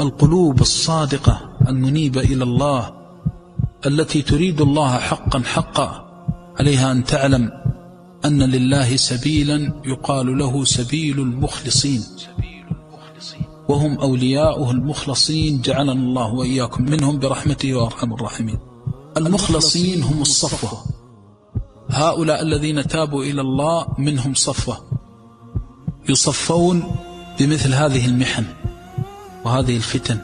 القلوب الصادقة المنيبة إلى الله التي تريد الله حقا حقا عليها أن تعلم أن لله سبيلا يقال له سبيل المخلصين. وهم أولياؤه المخلصين جعلنا الله وإياكم منهم برحمته وأرحم الراحمين. المخلصين هم الصفوة. هؤلاء الذين تابوا إلى الله منهم صفوة. يصفون بمثل هذه المحن. وهذه الفتن.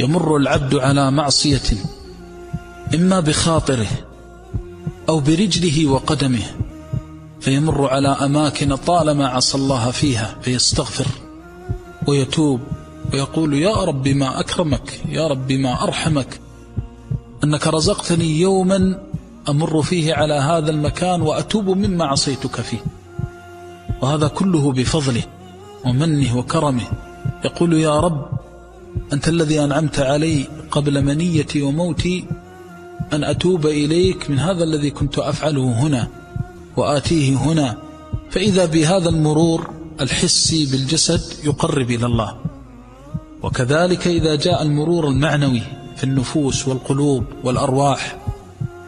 يمر العبد على معصية إما بخاطره أو برجله وقدمه فيمر على أماكن طالما عصى الله فيها فيستغفر ويتوب ويقول يا رب ما أكرمك يا رب ما أرحمك أنك رزقتني يوما أمر فيه على هذا المكان وأتوب مما عصيتك فيه. وهذا كله بفضله ومنه وكرمه. يقول يا رب أنت الذي أنعمت علي قبل منيتي وموتي أن أتوب إليك من هذا الذي كنت أفعله هنا وآتيه هنا. فإذا بهذا المرور الحسي بالجسد يقرب إلى الله. وكذلك إذا جاء المرور المعنوي في النفوس والقلوب والأرواح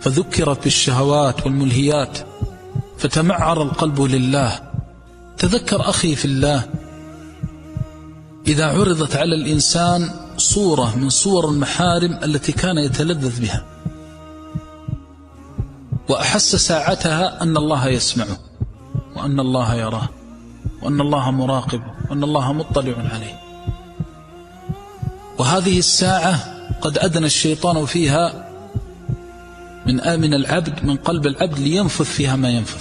فذكرت بالشهوات والملهيات فتمعر القلب لله. تذكر أخي في الله إذا عرضت على الإنسان صورة من صور المحارم التي كان يتلذذ بها. وأحس ساعتها أن الله يسمعه وأن الله يراه وأن الله مراقبه وأن الله مطلع عليه. وهذه الساعة قد أدنى الشيطان فيها من آمن العبد من قلب العبد لينفذ فيها ما ينفذ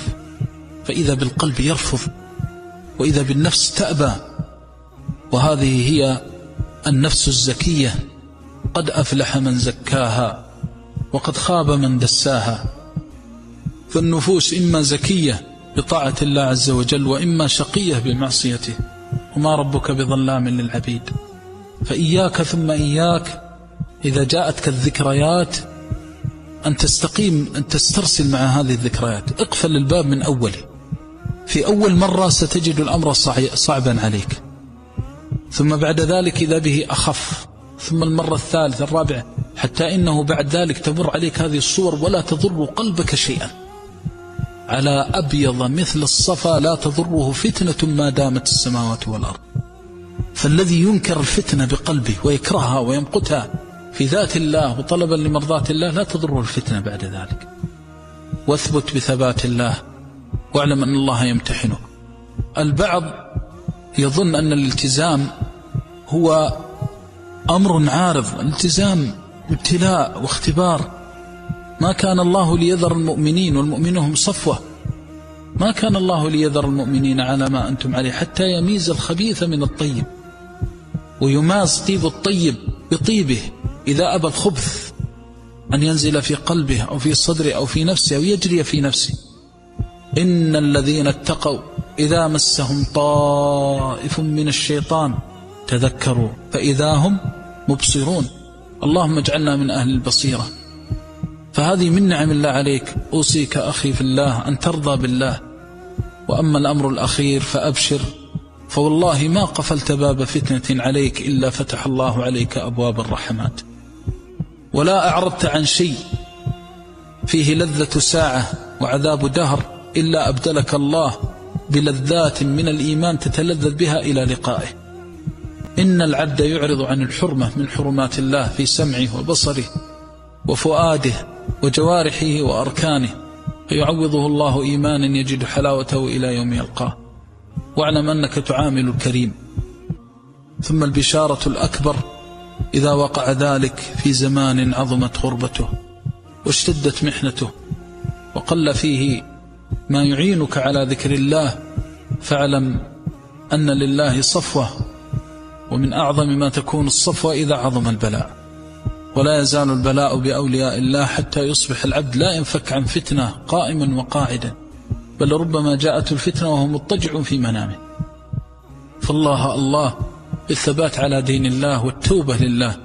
فإذا بالقلب يرفض وإذا بالنفس تأبى وهذه هي النفس الزكية. قد أفلح من زكاها وقد خاب من دساها. فالنفوس إما زكية بطاعة الله عز وجل وإما شقية بمعصيته. وما ربك بظلام للعبيد. فإياك ثم إياك إذا جاءتك الذكريات أن تستقيم أن تسترسل مع هذه الذكريات. اقفل الباب من أوله في أول مرة ستجد الأمر صعبا عليك. ثم بعد ذلك إذا به أخف. ثم المرة الثالثة الرابعة حتى إنه بعد ذلك تمر عليك هذه الصور ولا تضر قلبك شيئا. على أبيض مثل الصفا لا تضره فتنة ما دامت السماوات والأرض. فالذي ينكر الفتنة بقلبه ويكرهها ويمقتها في ذات الله وطلبا لمرضاة الله لا تضره الفتنة بعد ذلك. واثبت بثبات الله واعلم أن الله يمتحنه. البعض يظن أن الالتزام هو أمر عارض الالتزام ابتلاء واختبار. ما كان الله ليذر المؤمنين والمؤمنين هم صفوة. ما كان الله ليذر المؤمنين على ما أنتم عليه حتى يميز الخبيث من الطيب. ويماز طيب الطيب بطيبه إذا أبى الخبث. أن ينزل في قلبه أو في صدره أو في نفسه أو يجري في نفسه. إن الذين اتقوا إذا مسهم طائف من الشيطان تذكروا فإذا هم مبصرون. اللهم اجعلنا من أهل البصيرة. فهذه من نعم الله عليك. أوصيك أخي في الله أن ترضى بالله. وأما الأمر الأخير فأبشر. فوالله ما قفلت باب فتنة عليك إلا فتح الله عليك أبواب الرحمات. ولا أعرضت عن شيء فيه لذة ساعة وعذاب دهر إلا أبدلك الله بلذات من الإيمان تتلذذ بها إلى لقائه. إن العبد يعرض عن الحرمة من حرمات الله في سمعه وبصره وفؤاده وجوارحه وأركانه فيعوضه الله إيمانا يجد حلاوته إلى يوم يلقاه. واعلم أنك تعامل الكريم. ثم البشارة الأكبر إذا وقع ذلك في زمان عظمت غربته واشتدت محنته وقل فيه ما يعينك على ذكر الله فاعلم أن لله صفوة ومن أعظم ما تكون الصفوة إذا عظم البلاء. ولا يزال البلاء بأولياء الله حتى يصبح العبد لا ينفك عن فتنة قائما وقاعدا بل ربما جاءت الفتنة وهو مضطجع في منامه. فالله الله بالثبات على دين الله والتوبة لله.